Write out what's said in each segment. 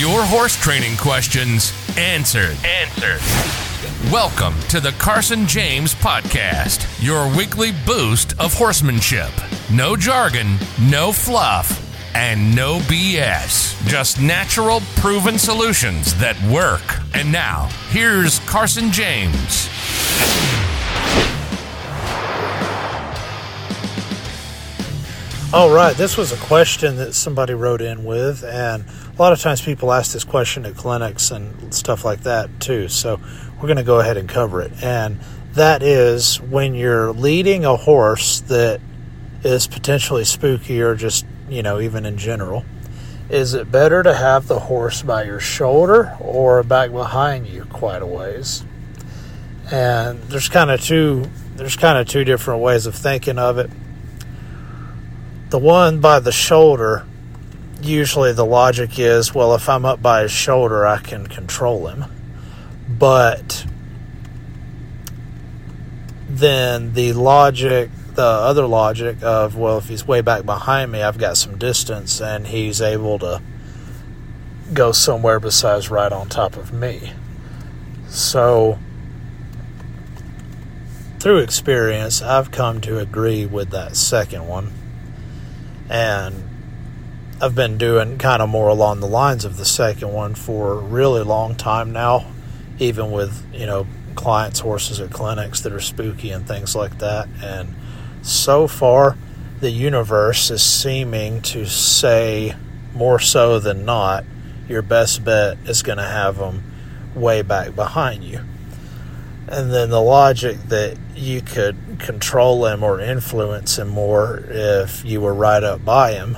Your horse training questions answered. Answered. Welcome to the Carson James Podcast, your weekly boost of horsemanship. No jargon, no fluff, and no BS. Just natural, proven solutions that work. And now, here's Carson James. All right, this was a question that somebody wrote in with, and a lot of times people ask this question at clinics and stuff like that too. So we're going to go ahead and cover it. And that is when you're leading a horse that is potentially spooky or just, you know, even in general, is it better to have the horse by your shoulder or back behind you quite a ways? And there's kind of two there's kind of two different ways of thinking of it the one by the shoulder, usually the logic is, well, if I'm up by his shoulder, I can control him. But then the logic, the other logic of, well, if he's way back behind me, I've got some distance and he's able to go somewhere besides right on top of me. So, through experience, I've come to agree with that second one and I've been doing kind of more along the lines of the second one for a really long time now, even with, you know, clients' horses at clinics that are spooky and things like that. And so far, the universe is seeming to say more so than not, your best bet is going to have them way back behind you. And then the logic that you could control him or influence him more if you were right up by him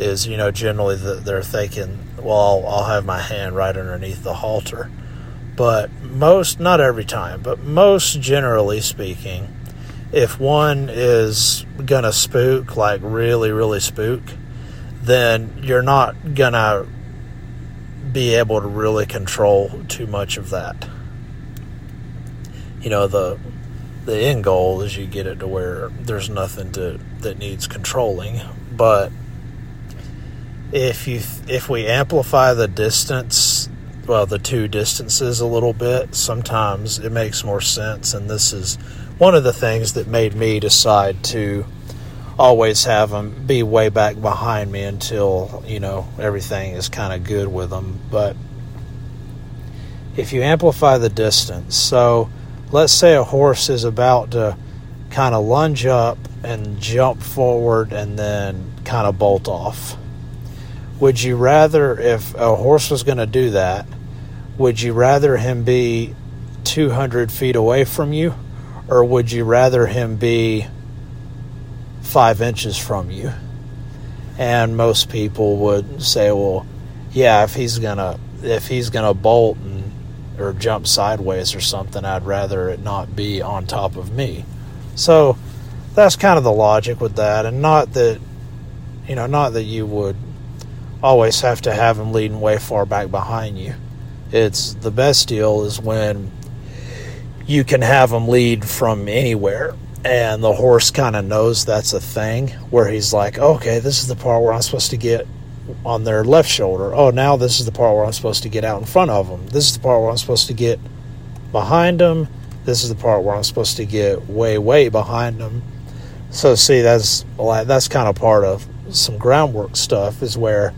is, you know, generally that they're thinking, well, I'll, I'll have my hand right underneath the halter. But most, not every time, but most generally speaking, if one is to spook, like really, really spook, then you're not to be able to really control too much of that you know the the end goal is you get it to where there's nothing to that needs controlling but if you if we amplify the distance well the two distances a little bit sometimes it makes more sense and this is one of the things that made me decide to always have them be way back behind me until you know everything is kind of good with them but if you amplify the distance so let's say a horse is about to kind of lunge up and jump forward and then kind of bolt off. Would you rather, if a horse was going to do that, would you rather him be 200 feet away from you or would you rather him be five inches from you? And most people would say, well, yeah, if he's gonna if he's gonna bolt and or jump sideways or something, I'd rather it not be on top of me. So that's kind of the logic with that, and not that you know, not that you would always have to have them leading way far back behind you. It's the best deal is when you can have them lead from anywhere and the horse kind of knows that's a thing where he's like, okay, this is the part where I'm supposed to get on their left shoulder. Oh, now this is the part where I'm supposed to get out in front of them. This is the part where I'm supposed to get behind them. This is the part where I'm supposed to get way, way behind them. So, see, that's that's kind of part of some groundwork stuff is where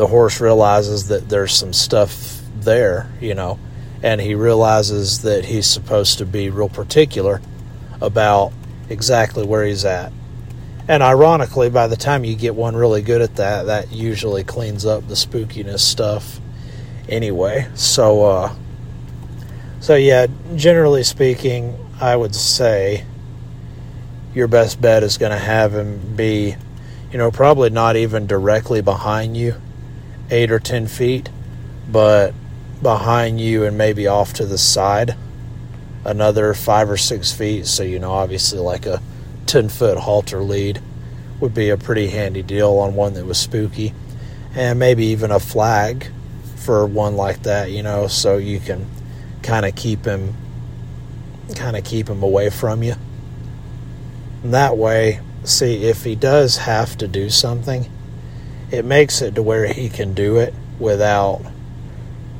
the horse realizes that there's some stuff there, you know, and he realizes that he's supposed to be real particular about exactly where he's at and ironically, by the time you get one really good at that, that usually cleans up the spookiness stuff anyway. So, uh, so yeah, generally speaking, I would say your best bet is going to have him be, you know, probably not even directly behind you, eight or ten feet, but behind you and maybe off to the side another five or six feet. So, you know, obviously, like a 10 foot halter lead would be a pretty handy deal on one that was spooky. And maybe even a flag for one like that, you know, so you can kind of keep him kind of keep him away from you. And that way, see if he does have to do something, it makes it to where he can do it without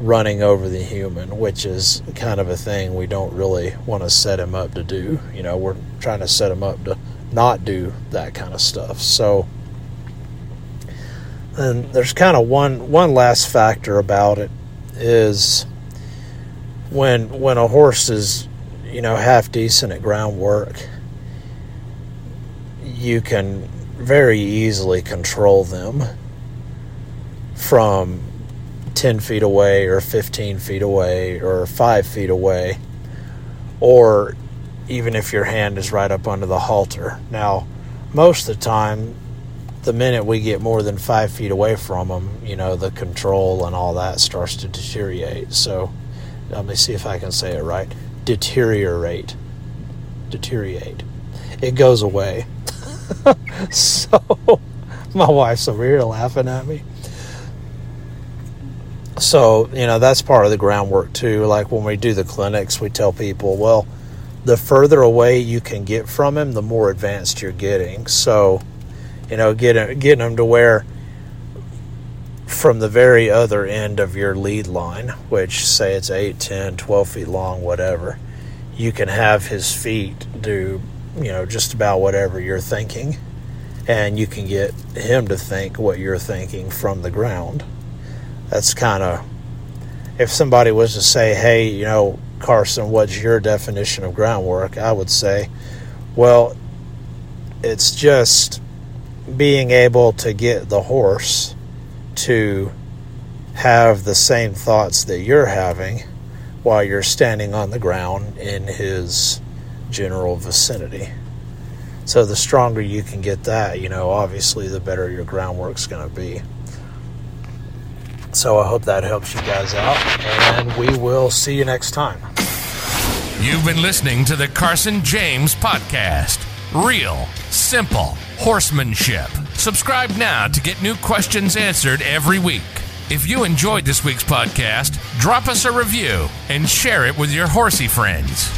running over the human, which is kind of a thing we don't really want to set him up to do. You know, we're trying to set him up to not do that kind of stuff. So, and there's kind of one one last factor about it is when when a horse is you know half decent at groundwork, you can very easily control them from 10 feet away or 15 feet away or 5 feet away or even if your hand is right up under the halter. Now, most of the time, the minute we get more than five feet away from them, you know, the control and all that starts to deteriorate. So, let me see if I can say it right. Deteriorate. Deteriorate. It goes away. so, my wife's over here laughing at me. So, you know, that's part of the groundwork too. Like when we do the clinics, we tell people, well, the further away you can get from him, the more advanced you're getting. So, you know, getting getting them to where from the very other end of your lead line, which say it's 8, 10, 12 feet long, whatever, you can have his feet do, you know, just about whatever you're thinking. And you can get him to think what you're thinking from the ground. That's kind of, if somebody was to say, hey, you know, Carson, what's your definition of groundwork? I would say, well, it's just being able to get the horse to have the same thoughts that you're having while you're standing on the ground in his general vicinity. So the stronger you can get that, you know, obviously the better your groundwork's going to be. So I hope that helps you guys out, and we will see you next time. You've been listening to the Carson James Podcast. Real, simple horsemanship. Subscribe now to get new questions answered every week. If you enjoyed this week's podcast, drop us a review and share it with your horsey friends.